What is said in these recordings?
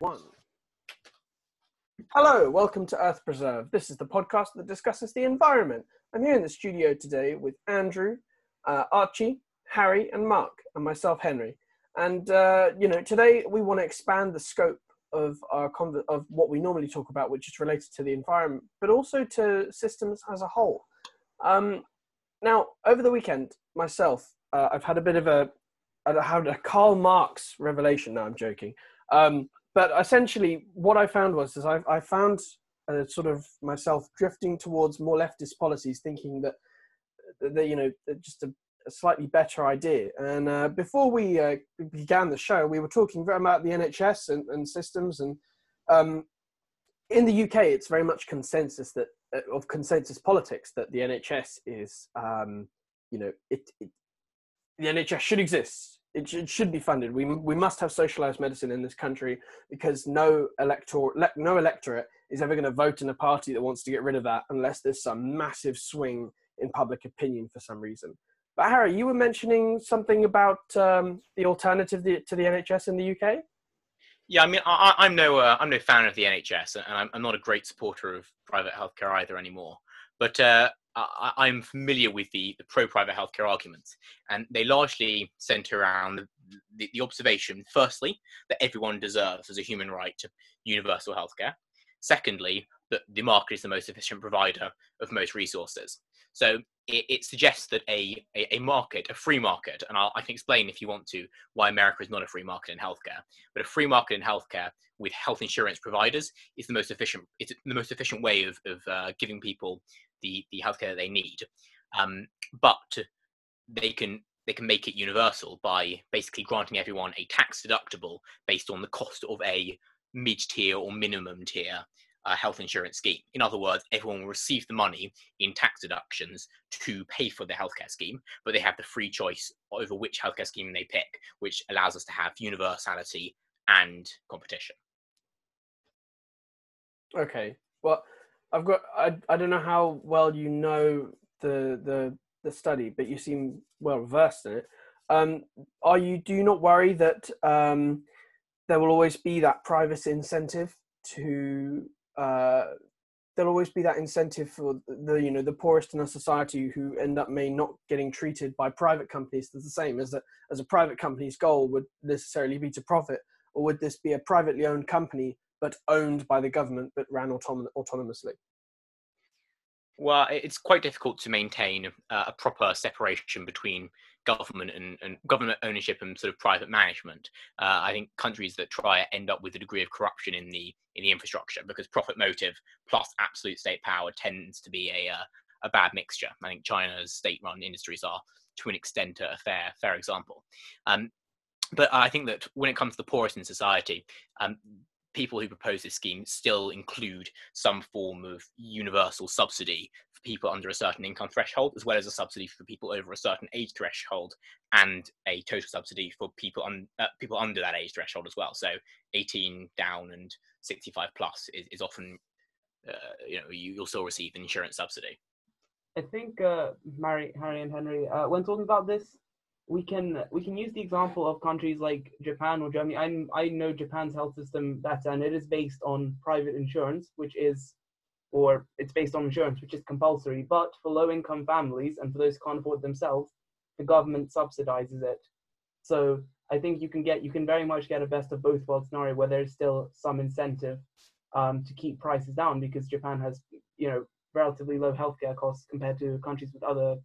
One. Hello, welcome to Earth Preserve. This is the podcast that discusses the environment. I'm here in the studio today with Andrew, uh, Archie, Harry, and Mark, and myself, Henry. And uh, you know, today we want to expand the scope of our conv- of what we normally talk about, which is related to the environment, but also to systems as a whole. Um, now, over the weekend, myself, uh, I've had a bit of a, I had a Karl Marx revelation. No, I'm joking. Um, but essentially, what I found was is I, I found uh, sort of myself drifting towards more leftist policies, thinking that that you know just a, a slightly better idea. And uh, before we uh, began the show, we were talking very about the NHS and, and systems, and um, in the UK, it's very much consensus that uh, of consensus politics that the NHS is, um, you know, it, it the NHS should exist it, it should be funded. We, we must have socialized medicine in this country because no elector, no electorate is ever going to vote in a party that wants to get rid of that unless there's some massive swing in public opinion for some reason. But Harry, you were mentioning something about um, the alternative to the NHS in the UK. Yeah, I mean, I, am no, uh, I'm no fan of the NHS, and I'm, I'm, not a great supporter of private healthcare either anymore. But uh, I, am familiar with the, the pro private healthcare arguments, and they largely center around the, the, observation, firstly, that everyone deserves as a human right to universal healthcare. Secondly, that the market is the most efficient provider of most resources. So it, it suggests that a, a, a, market, a free market, and I'll, i can explain if you want to why America is not a free market in healthcare, but a free market in healthcare with health insurance providers is the most efficient. It's the most efficient way of, of uh, giving people the the healthcare that they need. Um, but they can they can make it universal by basically granting everyone a tax deductible based on the cost of a mid tier or minimum tier uh, health insurance scheme. In other words, everyone will receive the money in tax deductions to pay for the healthcare scheme, but they have the free choice over which healthcare scheme they pick, which allows us to have universality and competition. Okay. Well, I've got. I, I don't know how well you know the the the study, but you seem well versed in it. Um, are you? Do you not worry that um, there will always be that privacy incentive to? Uh, there'll always be that incentive for the you know the poorest in a society who end up may not getting treated by private companies as the same as that as a private company's goal would necessarily be to profit, or would this be a privately owned company but owned by the government but ran autom- autonomously? Well, it's quite difficult to maintain a proper separation between government and, and, government ownership and sort of private management. Uh, I think countries that try end up with a degree of corruption in the in the infrastructure because profit motive plus absolute state power tends to be a uh, a bad mixture. I think China's state-run industries are, to an extent, a fair fair example. Um, but I think that when it comes to the poorest in society, um, people who propose this scheme still include some form of universal subsidy people under a certain income threshold, as well as a subsidy for people over a certain age threshold, and a total subsidy for people on uh, people under that age threshold as well. So 18 down and 65 plus is, is often, uh, you know, you, will still receive an insurance subsidy. I think, uh, Mary, Harry and Henry, uh, when talking about this, we can we can use the example of countries like Japan or Germany. I I know Japan's health system better, and it is based on private insurance, which is, or it's based on insurance, which is compulsory. But for low-income families and for those who can't afford themselves, the government subsidizes it. So I think you can get you can very much get a best of both worlds scenario where there's still some incentive um, to keep prices down because Japan has you know relatively low healthcare costs compared to countries with other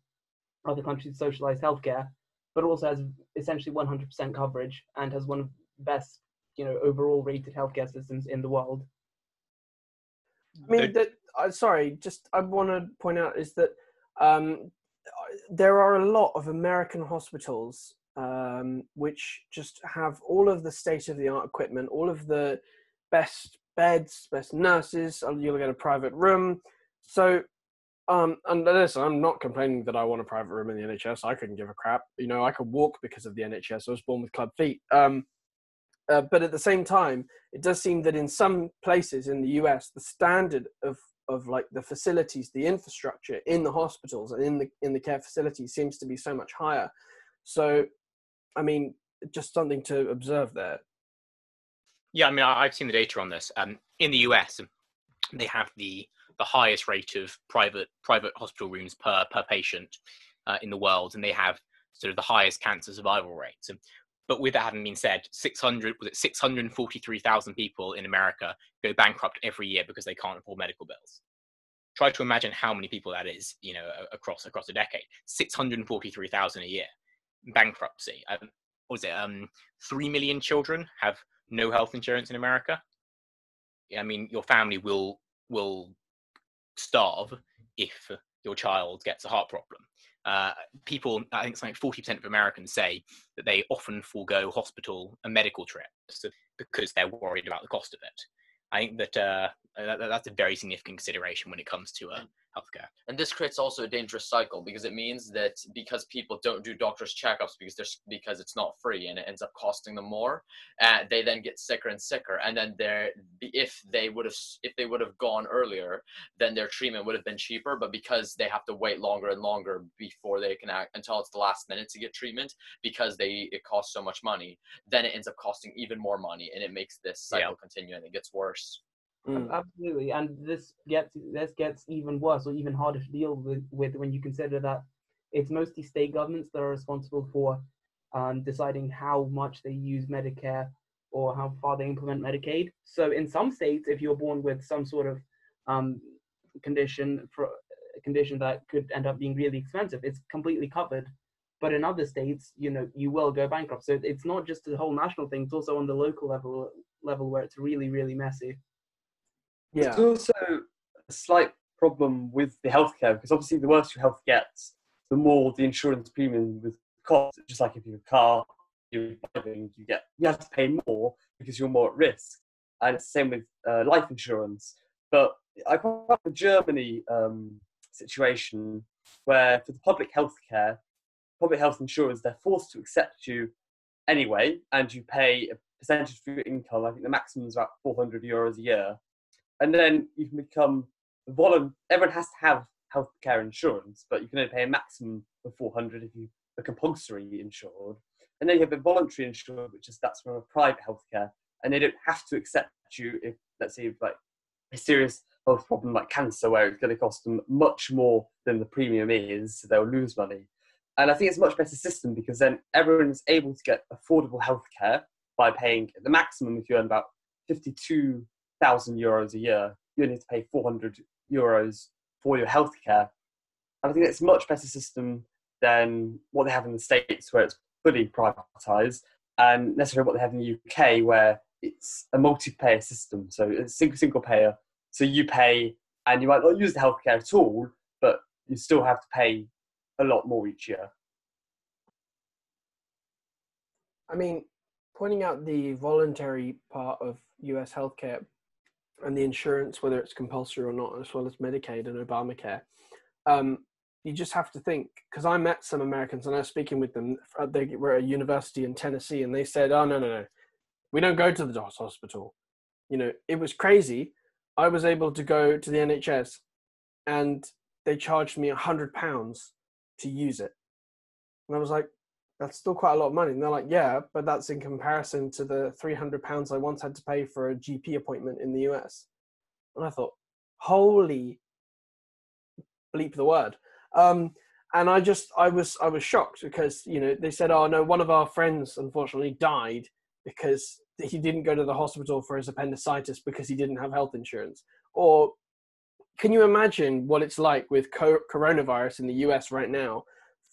other countries socialized healthcare but also has essentially 100% coverage and has one of the best, you know, overall rated healthcare systems in the world. I mean, that, uh, sorry, just I want to point out is that um, there are a lot of American hospitals um, which just have all of the state of the art equipment, all of the best beds, best nurses. You'll get a private room. So um, and listen, I'm not complaining that I want a private room in the NHS. I couldn't give a crap. You know, I could walk because of the NHS. I was born with club feet. Um, uh, but at the same time, it does seem that in some places in the US, the standard of of like the facilities, the infrastructure in the hospitals and in the in the care facilities seems to be so much higher. So, I mean, just something to observe there. Yeah, I mean, I've seen the data on this. Um, in the US, they have the the highest rate of private private hospital rooms per per patient uh, in the world, and they have sort of the highest cancer survival rates. But with that having been said, 600 was it 643,000 people in America go bankrupt every year because they can't afford medical bills. Try to imagine how many people that is, you know, across across a decade. 643,000 a year bankruptcy. Um, what was it? Um, three million children have no health insurance in America. I mean, your family will will starve if your child gets a heart problem. Uh, people, I think something like 40% of Americans say that they often forego hospital and medical trips because they're worried about the cost of it. I think that, uh, that that's a very significant consideration when it comes to uh, healthcare. And this creates also a dangerous cycle because it means that because people don't do doctors' checkups because there's because it's not free and it ends up costing them more, uh, they then get sicker and sicker. And then they're if they would have if they would have gone earlier, then their treatment would have been cheaper. But because they have to wait longer and longer before they can act until it's the last minute to get treatment because they it costs so much money, then it ends up costing even more money and it makes this cycle yeah. continue and it gets worse. Mm. Absolutely, and this gets this gets even worse or even harder to deal with, with when you consider that it's mostly state governments that are responsible for um, deciding how much they use Medicare or how far they implement Medicaid. So in some states, if you're born with some sort of um, condition for a condition that could end up being really expensive, it's completely covered. But in other states, you know, you will go bankrupt. So it's not just a whole national thing; it's also on the local level level where it's really, really messy. Yeah. There's also a slight problem with the healthcare because obviously the worse your health gets, the more the insurance premium with cost. Just like if you're a car, you're driving, you get you have to pay more because you're more at risk. And it's the same with uh, life insurance. But I quite the Germany um, situation where for the public health care, public health insurers, they're forced to accept you anyway, and you pay a percentage of your income. I think the maximum is about 400 euros a year and then you can become voluntary. Everyone has to have healthcare insurance, but you can only pay a maximum of 400 if you are compulsory insured. And then you have a voluntary insured, which is that's from a private healthcare, and they don't have to accept you if, let's say, you like a serious health problem like cancer, where it's going to cost them much more than the premium is, so they'll lose money. And I think it's a much better system because then everyone is able to get affordable healthcare by paying the maximum if you earn about 52 thousand euros a year, you need to pay 400 euros for your healthcare. I think it's a much better system than what they have in the States, where it's fully privatized, and necessarily what they have in the UK, where it's a multi-payer system. So it's single single payer. So you pay, and you might not use the healthcare at all, but you still have to pay a lot more each year. I mean, pointing out the voluntary part of US healthcare and the insurance, whether it's compulsory or not, as well as Medicaid and Obamacare. Um, you just have to think because I met some Americans and I was speaking with them. Uh, they were at a university in Tennessee, and they said, "Oh no, no, no, we don't go to the hospital." You know, it was crazy. I was able to go to the NHS, and they charged me a hundred pounds to use it, and I was like, that's still quite a lot of money. And they're like, yeah, but that's in comparison to the 300 pounds I once had to pay for a GP appointment in the US. And I thought, holy bleep the word. Um, and I just, I was, I was shocked because, you know, they said, oh no, one of our friends unfortunately died because he didn't go to the hospital for his appendicitis because he didn't have health insurance. Or can you imagine what it's like with co- coronavirus in the US right now?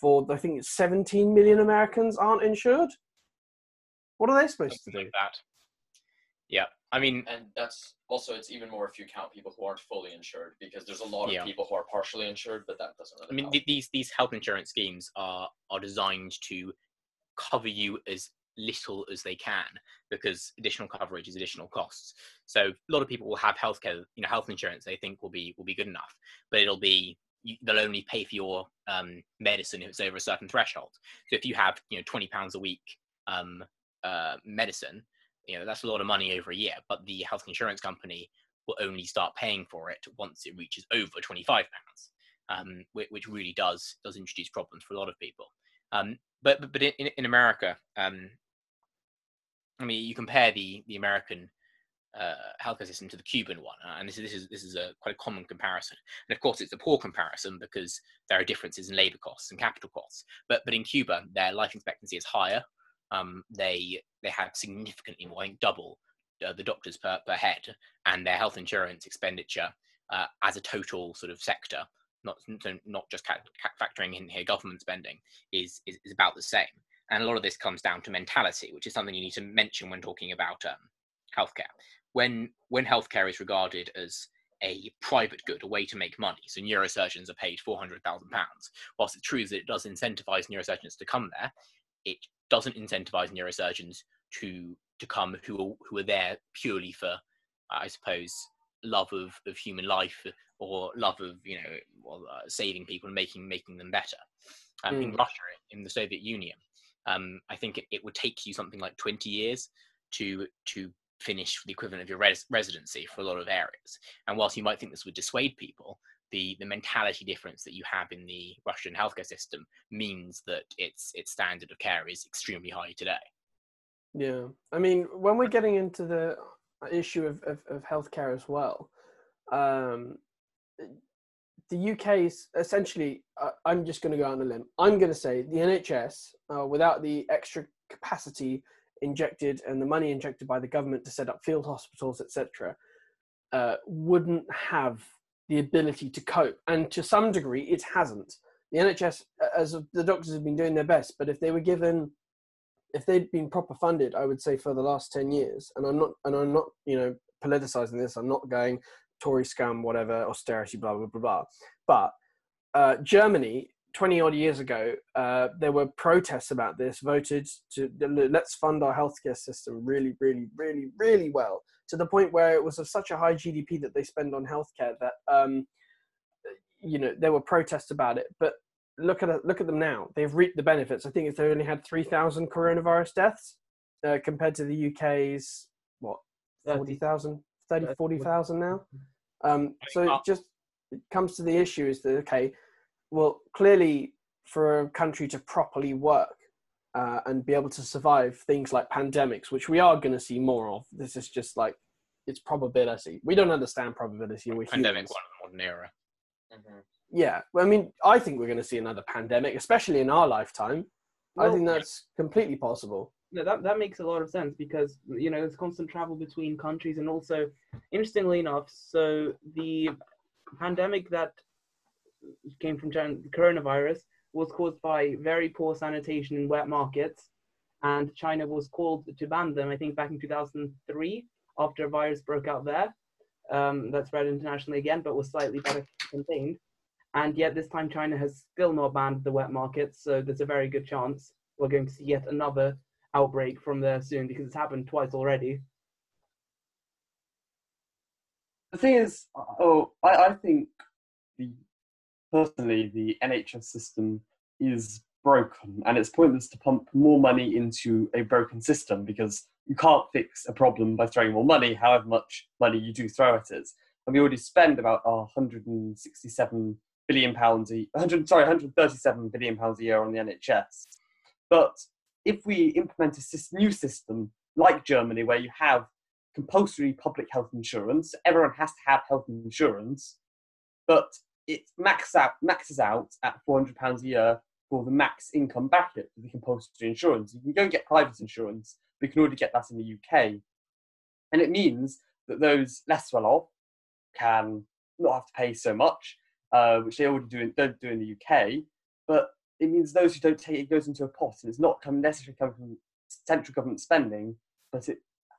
For I think 17 million Americans aren't insured. What are they supposed Something to do? Like that. Yeah, I mean, and that's also it's even more if you count people who aren't fully insured because there's a lot of yeah. people who are partially insured, but that doesn't. Really I mean, help. these these health insurance schemes are are designed to cover you as little as they can because additional coverage is additional costs. So a lot of people will have healthcare, you know, health insurance they think will be will be good enough, but it'll be you, they'll only pay for your um, medicine if it's over a certain threshold. So if you have you know twenty pounds a week um, uh, medicine, you know that's a lot of money over a year. But the health insurance company will only start paying for it once it reaches over twenty five pounds, um, which, which, really does does introduce problems for a lot of people. Um, but but in, in America, um, I mean, you compare the the American uh, healthcare system to the Cuban one, uh, and this is this is this is a quite a common comparison. And of course, it's a poor comparison because there are differences in labour costs and capital costs. But but in Cuba, their life expectancy is higher. Um, they they have significantly more, I think double uh, the doctors per per head, and their health insurance expenditure uh, as a total sort of sector, not not just factoring in here government spending, is, is is about the same. And a lot of this comes down to mentality, which is something you need to mention when talking about um, healthcare when when healthcare is regarded as a private good, a way to make money. So neurosurgeons are paid four hundred thousand pounds. Whilst it's true that it does incentivize neurosurgeons to come there, it doesn't incentivize neurosurgeons to to come who are, who are there purely for, I suppose, love of, of human life or love of you know well, uh, saving people and making making them better. Um, mm. In Russia, in the Soviet Union, um, I think it, it would take you something like twenty years to to finish the equivalent of your res- residency for a lot of areas. And whilst you might think this would dissuade people, the, the mentality difference that you have in the Russian healthcare system means that its its standard of care is extremely high today. Yeah, I mean, when we're getting into the issue of, of, of healthcare as well, um, the UK is essentially, uh, I'm just going to go on a limb. I'm going to say the NHS, uh, without the extra capacity injected and the money injected by the government to set up field hospitals, etc., uh, wouldn't have the ability to cope. And to some degree, it hasn't. The NHS, as the doctors have been doing their best, but if they were given, if they'd been proper funded, I would say for the last ten years, and I'm not, and I'm not, you know, politicizing this. I'm not going Tory scam, whatever, austerity, blah blah blah blah. But uh, Germany 20 odd years ago, uh, there were protests about this, voted to let's fund our healthcare system really, really, really, really well, to the point where it was of such a high GDP that they spend on healthcare that, um, you know, there were protests about it. But look at look at them now; they've reaped the benefits. I think if they only had 3,000 coronavirus deaths uh, compared to the UK's what 40,000, 30, 40,000 now. Um, so it just it comes to the issue is that okay well, clearly, for a country to properly work uh, and be able to survive things like pandemics, which we are going to see more of, this is just like it's probability. We don't understand probability. We're pandemic, one of the modern era. Mm-hmm. Yeah, well, I mean, I think we're going to see another pandemic, especially in our lifetime. Well, I think that's completely possible. No, that that makes a lot of sense because you know there's constant travel between countries, and also, interestingly enough, so the pandemic that came from China, the coronavirus was caused by very poor sanitation in wet markets, and China was called to ban them. I think back in 2003, after a virus broke out there, um, that spread internationally again, but was slightly better contained. And yet this time, China has still not banned the wet markets, so there's a very good chance we're going to see yet another outbreak from there soon because it's happened twice already. The thing is, oh, I, I think the personally, the NHS system is broken, and it's pointless to pump more money into a broken system because you can't fix a problem by throwing more money, however much money you do throw at it. And we already spend about uh, oh, 167 billion pounds a 100 sorry 137 billion pounds a year on the NHS. But if we implement a new system like Germany, where you have compulsory public health insurance, everyone has to have health insurance, but it maxes out maxes out at four hundred pounds a year for the max income bracket for the compulsory insurance. You can go and get private insurance, but you can already get that in the UK, and it means that those less well off can not have to pay so much, uh, which they already do in, don't do in the UK. But it means those who don't take it goes into a pot, and it's not come necessarily coming from central government spending, but it,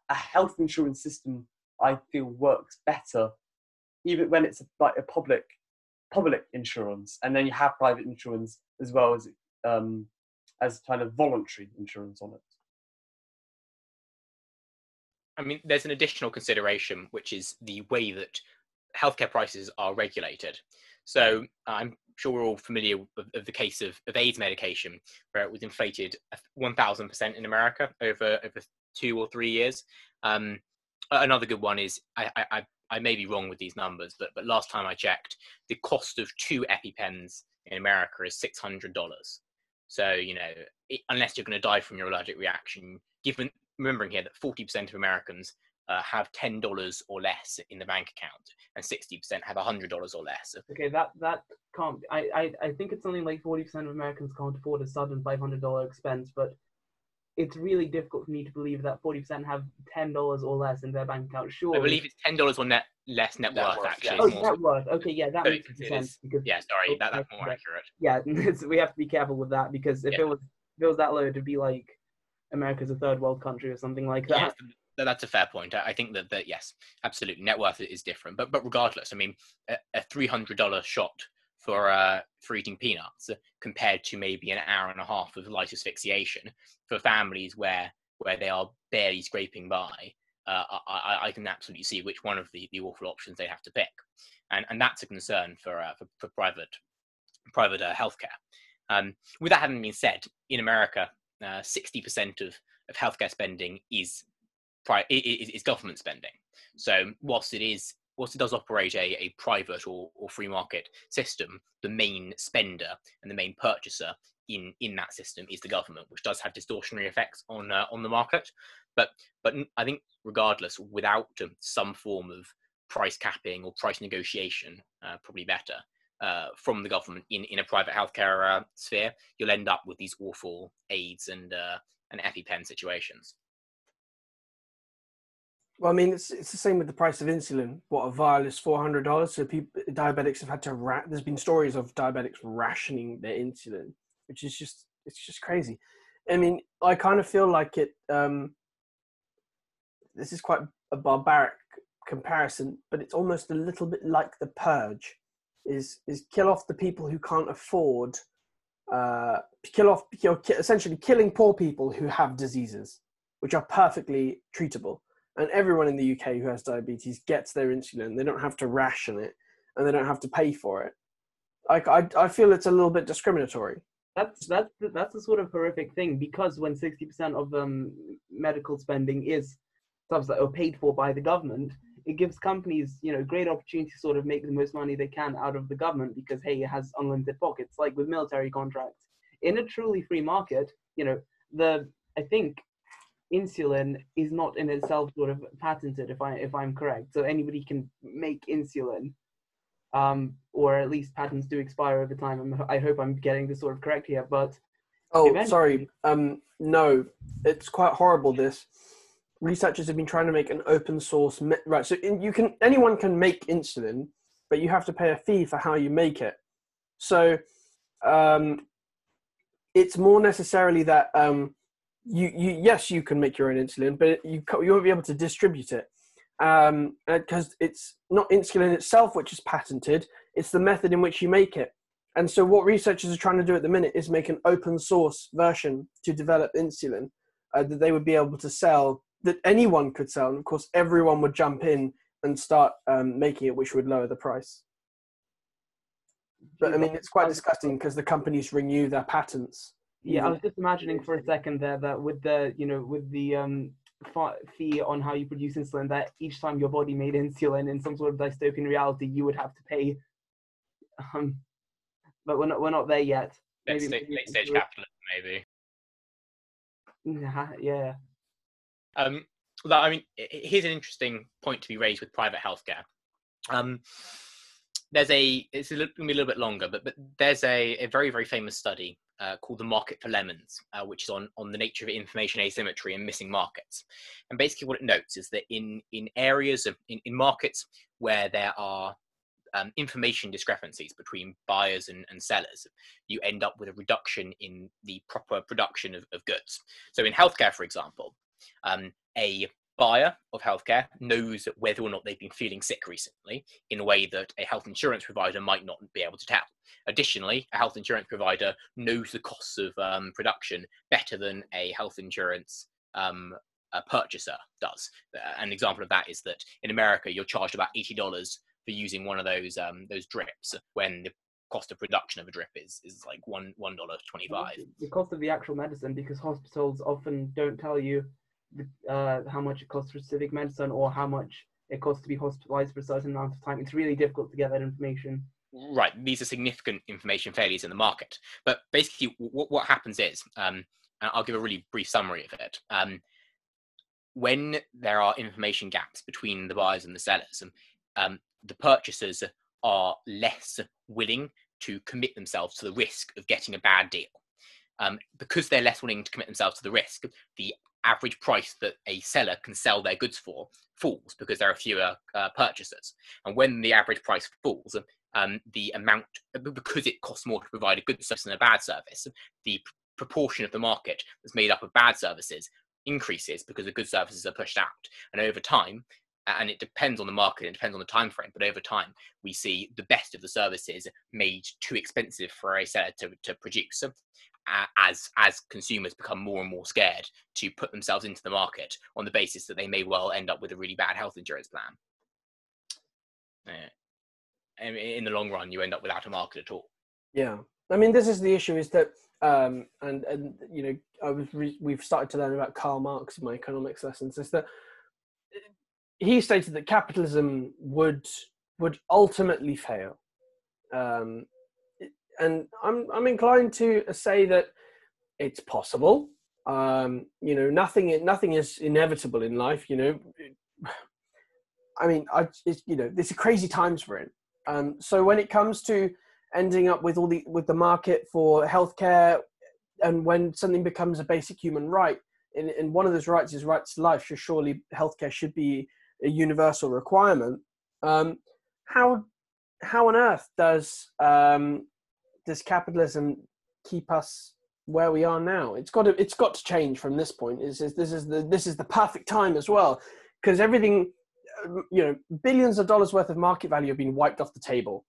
a health insurance system I feel works better, even when it's like a public public insurance, and then you have private insurance as well as um, as kind of voluntary insurance on it. I mean, there's an additional consideration, which is the way that healthcare prices are regulated. So I'm sure we're all familiar with, of the case of, of AIDS medication, where it was inflated 1,000% in America over over two or three years. Um, another good one is I, I, I may be wrong with these numbers, but but last time I checked, the cost of two EpiPens in America is six hundred dollars. So you know, it, unless you're going to die from your allergic reaction, given remembering here that 40% of Americans uh, have ten dollars or less in the bank account, and sixty percent have hundred dollars or less. Okay, that that can't. I, I I think it's something like forty percent of Americans can't afford a sudden five hundred dollar expense, but it's really difficult for me to believe that forty percent have ten dollars or less in their bank account. Sure, I believe it's ten dollars or net less net, Net worth, worth, actually. yeah. Oh, It's more- net worth. Okay, yeah, that So makes sense because yeah, sorry, that, that's more accurate. yeah, it's, we have to be careful with that because if Yeah. it was if it was that low, it'd be like America's a third world country or something like that. Yes, th- that's a fair point. I I think that, that yes, absolutely, net worth is different. But but regardless, I mean, a, a three hundred dollar shot for uh, for eating peanuts compared to maybe an hour and a half of light asphyxiation for families where where they are barely scraping by. Uh, I, I, can absolutely see which one of the, the awful options they have to pick, and and that's a concern for uh, for, for private private uh, healthcare. Um, with that having been said, in America, uh, sixty percent of of healthcare spending is pri- is, is government spending. So whilst it is whilst it does operate a, a private or, or free market system, the main spender and the main purchaser in, in that system is the government, which does have distortionary effects on uh, on the market. But but I think regardless, without um, some form of price capping or price negotiation, uh, probably better uh, from the government in, in a private healthcare uh, sphere, you'll end up with these awful AIDS and uh, and EpiPen situations. Well, I mean, it's it's the same with the price of insulin. What a vial is four hundred dollars. So people, diabetics have had to. Ra- There's been stories of diabetics rationing their insulin, which is just it's just crazy. I mean, I kind of feel like it. Um, this is quite a barbaric comparison, but it's almost a little bit like the purge. Is is kill off the people who can't afford. Uh, kill off, you're essentially killing poor people who have diseases, which are perfectly treatable and everyone in the UK who has diabetes gets their insulin. They don't have to ration it, and they don't have to pay for it. I, I, I feel it's a little bit discriminatory. That's that's that's a sort of horrific thing because when sixty percent of um, medical spending is subsidized or paid for by the government, it gives companies you know great opportunity to sort of make the most money they can out of the government because hey, it has unlimited pockets, like with military contracts. In a truly free market, you know the I think insulin is not in itself sort of patented if I if I'm correct. So anybody can make insulin um, or at least patents do expire over time. I'm, I hope I'm getting this sort of correct here, but Oh, Eventually- sorry. Um, no, it's quite horrible. This researchers have been trying to make an open source. Me- right, so in, you can anyone can make insulin, but you have to pay a fee for how you make it. So, um, it's more necessarily that um, you you yes you can make your own insulin, but you you won't be able to distribute it um, because it's not insulin itself which is patented. It's the method in which you make it. And so, what researchers are trying to do at the minute is make an open source version to develop insulin uh, that they would be able to sell, that anyone could sell. And of course, everyone would jump in and start um, making it, which would lower the price. But I mean, it's quite disgusting because the companies renew their patents. Yeah, I was just imagining for a second there that with the you know with the um, fee on how you produce insulin, that each time your body made insulin in some sort of dystopian reality, you would have to pay. Um, but we're not we're not there yet. Late, Maybe- sta- maybe late stage capitalism, maybe. Nah, yeah. Um, well, I mean, here's an interesting point to be raised with private healthcare. Um, there's a it's a little, a little bit longer, but but there's a, a very very famous study uh, called the Market for Lemons, uh, which is on on the nature of information asymmetry and missing markets. And basically, what it notes is that in in areas of in, in markets where there are um, information discrepancies between buyers and, and sellers, you end up with a reduction in the proper production of, of goods. So in healthcare, for example, um, a buyer of healthcare knows whether or not they've been feeling sick recently in a way that a health insurance provider might not be able to tell. Additionally, a health insurance provider knows the costs of um, production better than a health insurance um, a purchaser does. Uh, An example of that is that in America, you're charged about eighty dollars for using one of those um, those drips when the cost of production of a drip is is like one one dollar twenty five. The cost of the actual medicine, because hospitals often don't tell you uh, how much it costs for specific medicine or how much it costs to be hospitalized for a certain amount of time. It's really difficult to get that information. Right, these are significant information failures in the market. But basically, what, what happens is, um, and I'll give a really brief summary of it. Um, when there are information gaps between the buyers and the sellers, um, the purchasers are less willing to commit themselves to the risk of getting a bad deal. Um, because they're less willing to commit themselves to the risk, the average price that a seller can sell their goods for falls because there are fewer uh, purchasers. And when the average price falls, um, the amount, because it costs more to provide a good service than a bad service, the proportion of the market that's made up of bad services increases because the good services are pushed out. And over time, and it depends on the market, it depends on the time frame, but over time, we see the best of the services made too expensive for a seller to, to produce as as consumers become more and more scared to put themselves into the market on the basis that they may well end up with a really bad health insurance plan. Uh, in the long run, you end up without a market at all. Yeah, I mean, this is the issue: is that um, and and you know, I was re- we've started to learn about Karl Marx in my economics lessons. Is that he stated that capitalism would would ultimately fail. Um, and I'm I'm inclined to say that it's possible. Um, you know, nothing nothing is inevitable in life. You know, I mean, I it's, you know, is crazy times we're in. Um, so when it comes to ending up with all the with the market for healthcare, and when something becomes a basic human right, and, and one of those rights is rights to life, so surely healthcare should be a universal requirement. Um, how how on earth does um, does capitalism keep us where we are now? It's got to it's got to change from this point. Is this is the this is the perfect time as well because everything um, you know billions of dollars worth of market value have been wiped off the table.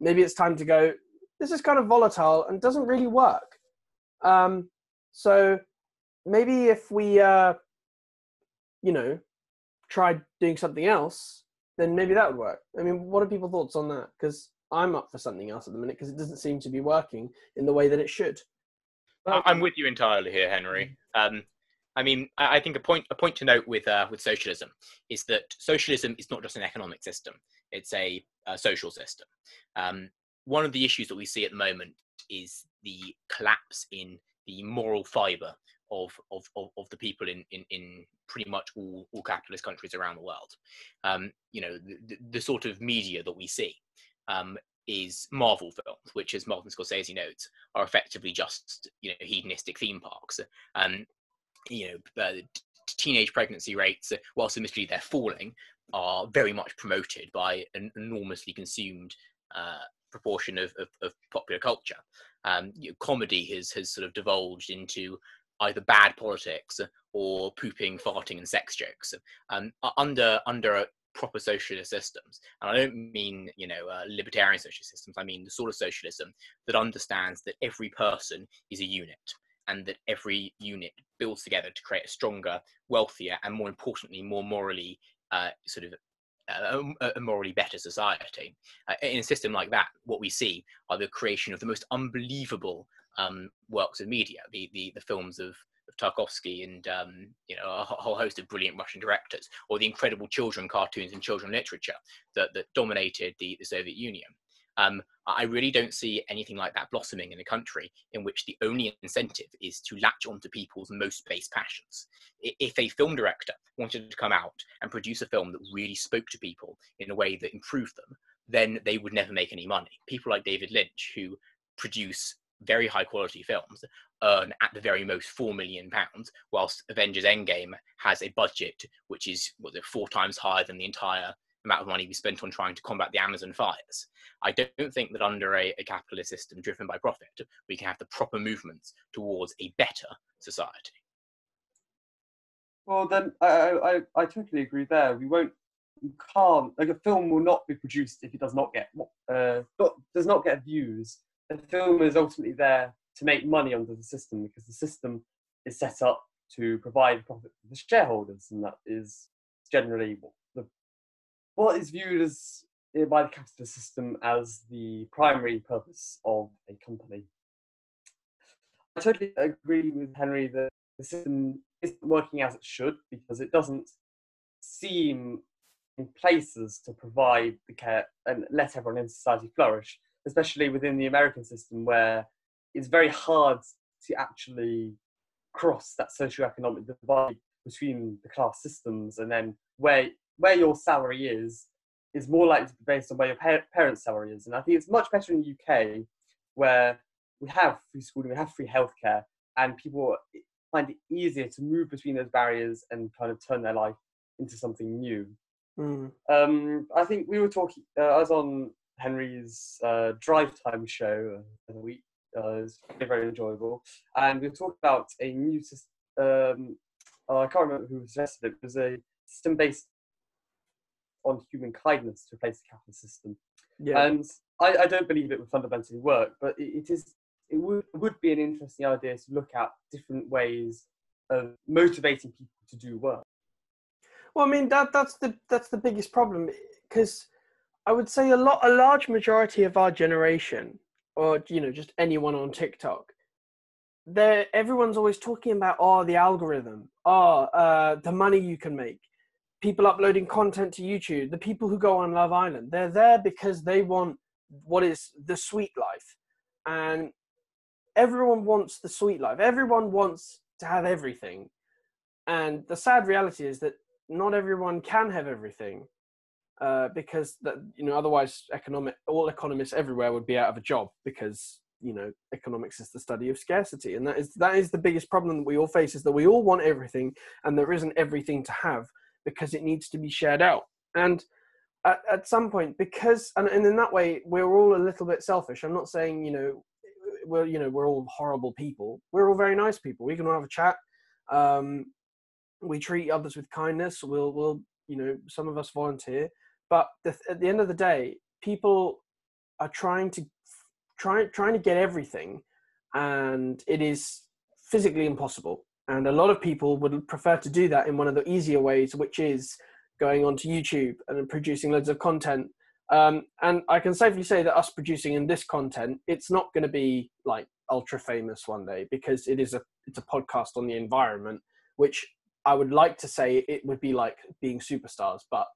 Maybe it's time to go. This is kind of volatile and doesn't really work. Um, so maybe if we uh, you know tried doing something else, then maybe that would work. I mean, what are people's thoughts on that? Because I'm up for something else at the minute because it doesn't seem to be working in the way that it should. I'm with you entirely here, Henry. Um, I mean, I think a point a point to note with uh, with socialism is that socialism is not just an economic system; it's a, a social system. Um, one of the issues that we see at the moment is the collapse in the moral fibre of, of, of, of, the people in, in, in pretty much all, all capitalist countries around the world. Um, you know, the, the, sort of media that we see um, is Marvel films, which, as Martin Scorsese notes, are effectively just you know hedonistic theme parks. Um, you know, uh, teenage pregnancy rates, whilst admittedly they're falling, are very much promoted by an enormously consumed uh, proportion of, of, of, popular culture. Um, you know, comedy has has sort of divulged into either bad politics or pooping, farting, and sex jokes. Um, under under proper socialist systems. And I don't mean, you know, uh, libertarian socialist systems. I mean the sort of socialism that understands that every person is a unit and that every unit builds together to create a stronger, wealthier, and more importantly, more morally uh, sort of uh, a morally better society. Uh, in a system like that, what we see are the creation of the most unbelievable um, works of media, the, the, the films of Tarkovsky and um, you know a whole host of brilliant Russian directors, or the incredible children cartoons and children literature that, that dominated the, the Soviet Union. Um, I really don't see anything like that blossoming in a country in which the only incentive is to latch onto people's most base passions. If a film director wanted to come out and produce a film that really spoke to people in a way that improved them, then they would never make any money. People like David Lynch, who produce very high quality films earn at the very most four million pounds, whilst Avengers Endgame has a budget which is what four times higher than the entire amount of money we spent on trying to combat the Amazon fires. I don't think that under a, a capitalist system driven by profit, we can have the proper movements towards a better society. Well, then I, I, I totally agree there. We won't, can't, like a film will not be produced if it does not get, uh, does not get views the film is ultimately there to make money under the system because the system is set up to provide profit for the shareholders, and that is generally what, the, what is viewed as eh, by the capitalist system as the primary purpose of a company. I totally agree with Henry that the system isn't working as it should because it doesn't seem in places to provide the care and let everyone in society flourish especially within the American system, where it's very hard to actually cross that socioeconomic divide between the class systems, and then where where your salary is is more likely to be based on where your par- parents' salary is. And I think it's much better in the UK where we have free schooling, we have free healthcare, and people find it easier to move between those barriers and kind of turn their life into something new. Mm. Um, I think we were talking. Uh, I was on Henry's uh, drive time show uh, the week. Uh, very, very enjoyable, and we talking about a new system. Um, oh, I can't remember who suggested it. It was a system based on human kindness to replace the capitalist system. Yeah. And I, I don't believe it would fundamentally work, but it, it is it would would be an interesting idea to look at different ways of motivating people to do work. Well, I mean that that's the that's the biggest problem because I would say a lot a large majority of our generation, or you know, just anyone on TikTok, they everyone's always talking about oh the algorithm, oh uh, the money you can make, people uploading content to YouTube, the people who go on Love Island, they're there because they want what is the sweet life, and everyone wants the sweet life. Everyone wants to have everything, and the sad reality is that not everyone can have everything uh, because that you know otherwise economic all economists everywhere would be out of a job because you know economics is the study of scarcity. And that is that is the biggest problem that we all face is that we all want everything and there isn't everything to have because it needs to be shared out. And at, at some point because and, and in that way we're all a little bit selfish. I'm not saying you know we're you know we're all horrible people. We're all very nice people. We can all have a chat. Um, we treat others with kindness. We'll we'll you know some of us volunteer but the, at the end of the day people are trying to try, trying to get everything and it is physically impossible. And a lot of people would prefer to do that in one of the easier ways which is going onto youtube and producing loads of content. Um, and i can safely say that us producing in this content it's not going to be like ultra famous one day because it is a it's a podcast on the environment which I would like to say it would be like being superstars, but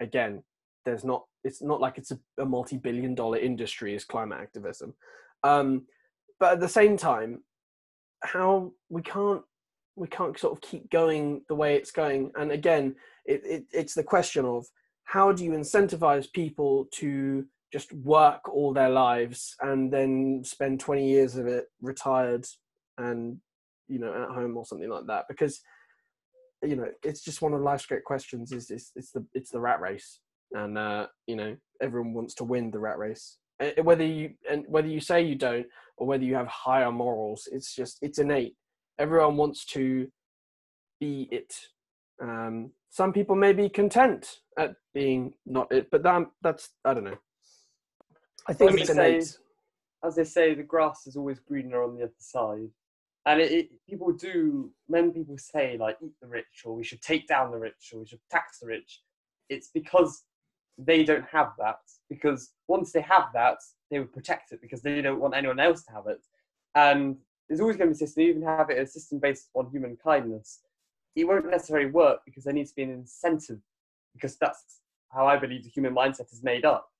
again, there's not. It's not like it's a, a multi-billion-dollar industry as climate activism. Um, but at the same time, how we can't we can't sort of keep going the way it's going. And again, it, it, it's the question of how do you incentivize people to just work all their lives and then spend 20 years of it retired and you know at home or something like that because you know, it's just one of life's great questions. Is it's, it's the it's the rat race, and uh, you know, everyone wants to win the rat race. Whether you and whether you say you don't, or whether you have higher morals, it's just it's innate. Everyone wants to be it. Um, some people may be content at being not it, but that that's I don't know. I think Well, it's you say- innate. as they say, the grass is always greener on the other side. And it, it, people do, when people say, like, eat the rich, or we should take down the rich, or we should tax the rich, it's because they don't have that. Because once they have that, they would protect it because they don't want anyone else to have it. And there's always going to be a system, even have it a system based on human kindness. It won't necessarily work because there needs to be an incentive, because that's how I believe the human mindset is made up.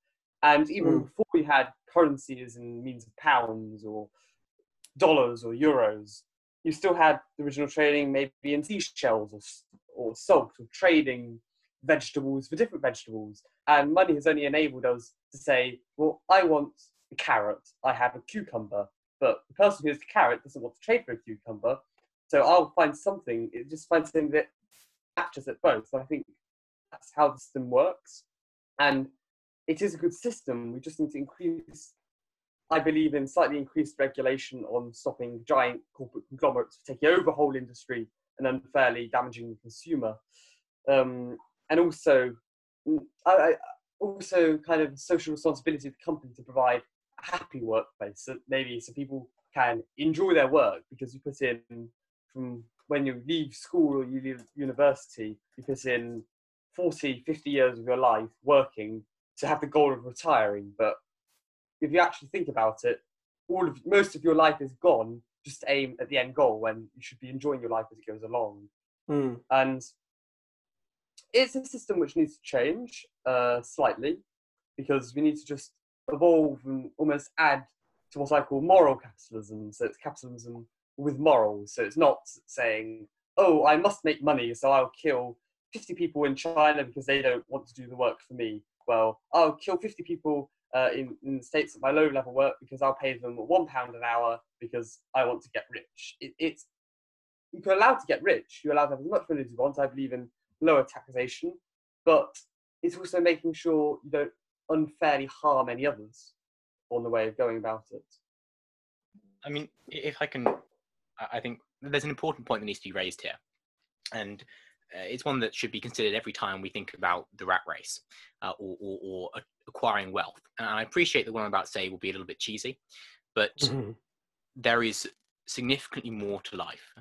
And even Mm. before we had currencies and means of pounds or dollars or euros, you still had the original trading maybe in seashells or, or salt or trading vegetables for different vegetables. And money has only enabled us to say, well, I want a carrot, I have a cucumber, but the person who has the carrot doesn't want to trade for a cucumber. So I'll find something, it just finds something that matches at both. So I think that's how the system works. And it is a good system. We just need to increase, I believe, in slightly increased regulation on stopping giant corporate conglomerates taking over whole industry and unfairly damaging the consumer. Um, and also, mm, I, I, also kind of social responsibility of the company to provide a happy workplace. So maybe so people can enjoy their work because you put in from when you leave school or you leave university, you put in 40, 50 years of your life working to have the goal of retiring. But if you actually think about it, all of most of your life is gone just aim at the end goal when you should be enjoying your life as it goes along. Mm. And it's a system which needs to change uh, slightly because we need to just evolve and almost add to what I call moral capitalism. So it's capitalism with morals. So it's not saying oh, I must make money, so I'll kill 50 people in China because they don't want to do the work for me. Well, I'll kill 50 people uh, in, in the States at my low level work because I'll pay them one pound an hour because I want to get rich. It, it's you're allowed to get rich. You're allowed to have as much money as you want. I believe in lower taxation, but it's also making sure you don't unfairly harm any others on the way of going about it. I mean, if I can, I think there's an important point that needs to be raised here, and uh, it's one that should be considered every time we think about the rat race uh, or, or, or, acquiring wealth. And I appreciate that what I'm about to say will be a little bit cheesy, but mm-hmm. there is significantly more to life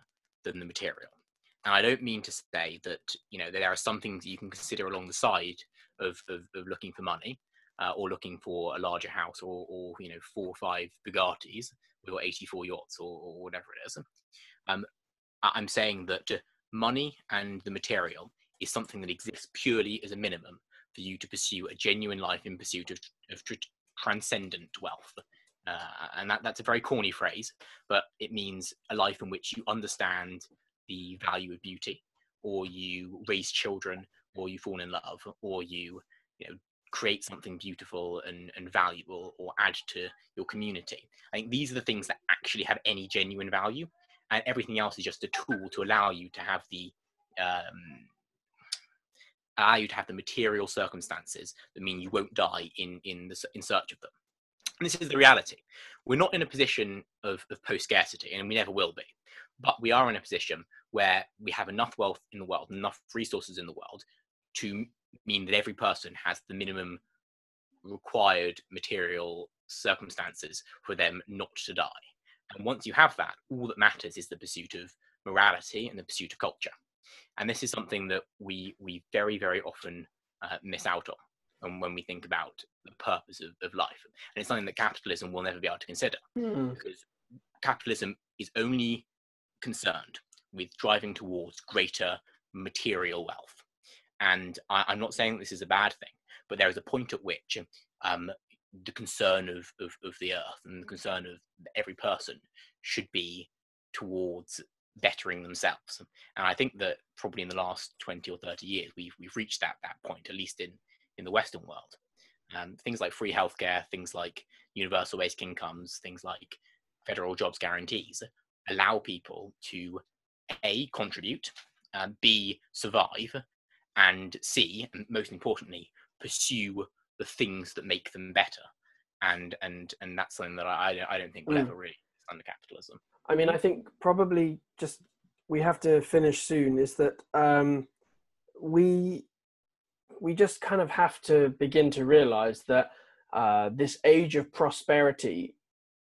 than the material. And I don't mean to say that you know there are some things that you can consider along the side of, of, of looking for money uh, or looking for a larger house or, or you know four or five Bugattis or 84 yachts or, or whatever it is. Um, I'm saying that money and the material is something that exists purely as a minimum for you to pursue a genuine life in pursuit of, of tr- transcendent wealth. Uh, and that, that's a very corny phrase, but it means a life in which you understand the value of beauty, or you raise children, or you fall in love, or you, you know, create something beautiful and, and valuable, or add to your community. I think these are the things that actually have any genuine value and everything else is just a tool to allow you to have the um, allow you to have the material circumstances that mean you won't die in in the, in search of them. And this is the reality. We're not in a position of, of post scarcity, and we never will be. But we are in a position where we have enough wealth in the world, enough resources in the world, to mean that every person has the minimum required material circumstances for them not to die. And once you have that, all that matters is the pursuit of morality and the pursuit of culture. And this is something that we we very very often uh, miss out on and when we think about the purpose of, of life. And it's something that capitalism will never be able to consider mm. because capitalism is only concerned with driving towards greater material wealth. And I, am not saying this is a bad thing, but there is a point at which um, the concern of, of, of the earth and the concern of every person should be towards bettering themselves. And I think that probably in the last 20 or 30 years, we've, we've reached that, that point, at least in, in the Western world. Um, things like free healthcare, things like universal basic incomes, things like federal jobs guarantees allow people to A, contribute, uh, B, survive, and C, and most importantly, pursue the things that make them better and and and that's something that i i don't think will mm. ever really under capitalism i mean i think probably just we have to finish soon is that um we we just kind of have to begin to realize that uh, this age of prosperity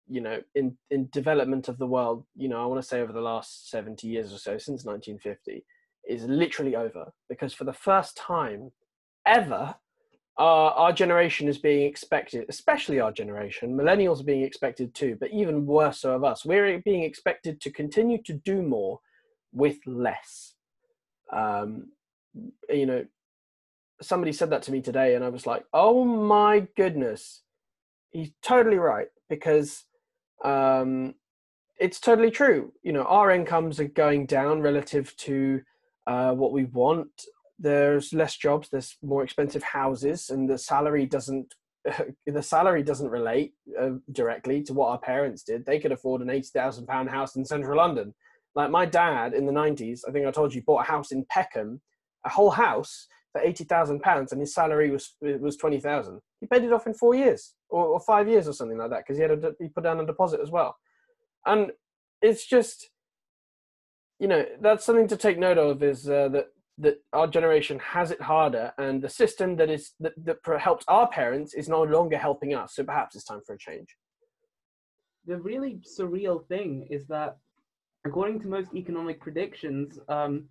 you know in in development of the world you know i want to say over the last 70 years or so since 1950 is literally over because for the first time ever our, our generation is being expected, especially our generation, millennials are being expected too, but even worse so of us. We're being expected to continue to do more with less. Um, you know, somebody said that to me today, and I was like, oh my goodness, he's totally right because um, it's totally true. You know, our incomes are going down relative to uh, what we want there's less jobs there's more expensive houses and the salary doesn't the salary doesn't relate uh, directly to what our parents did they could afford an 80,000 pound house in central london like my dad in the 90s i think i told you bought a house in peckham a whole house for 80,000 pounds and his salary was was 20,000 he paid it off in 4 years or, or 5 years or something like that because he had a, he put down a deposit as well. And it's just you know that's something to take note of is uh, that that our generation has it harder and the system that is that, that helps our parents is no longer helping us. So perhaps it's time for a change. The really surreal thing is that according to most economic predictions um,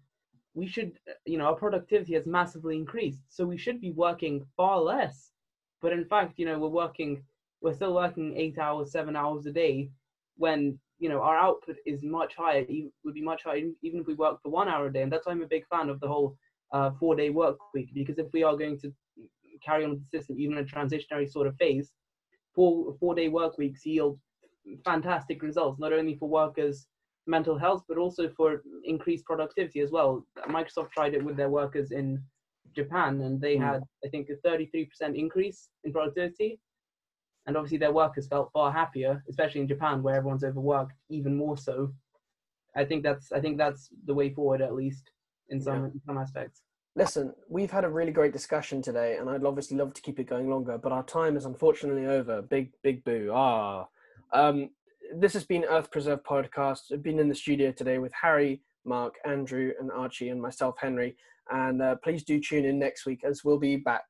we should you know our productivity has massively increased. So we should be working far less. But in fact you know we're working we're still working eight hours seven hours a day when you know our output is much higher it would be much higher even if we work for one hour a day. And that's why i'm a big fan of the whole uh, four day work week. Because if we are going to carry on with the system even in a transitionary sort of phase four four day work weeks yield fantastic results not only for workers mental health, but also for increased productivity as well. Microsoft tried it with their workers in Japan, and they Mm. had, I think, a 33% increase in productivity. And obviously, their workers felt far happier, especially in Japan, where everyone's overworked, even more so. I think that's, I think that's the way forward, at least in some, Yeah. in some aspects. Listen, we've had a really great discussion today, and I'd obviously love to keep it going longer, but our time is unfortunately over. Big, big boo. Ah. Um, this has been Earth Preserve Podcast. I've been in the studio today with Harry, Mark, Andrew, and Archie, and myself, Henry. And uh, please do tune in next week as we'll be back.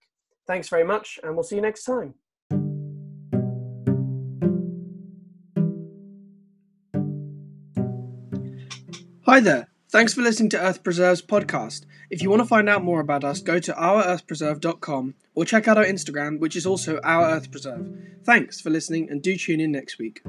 Thanks very much, and we'll see you next time. Hi there. Thanks for listening to Earth Preserve's podcast. If you want to find out more about us, go to ourearthpreserve.com or check out our Instagram, which is also Our Earth Preserve. Thanks for listening and do tune in next week.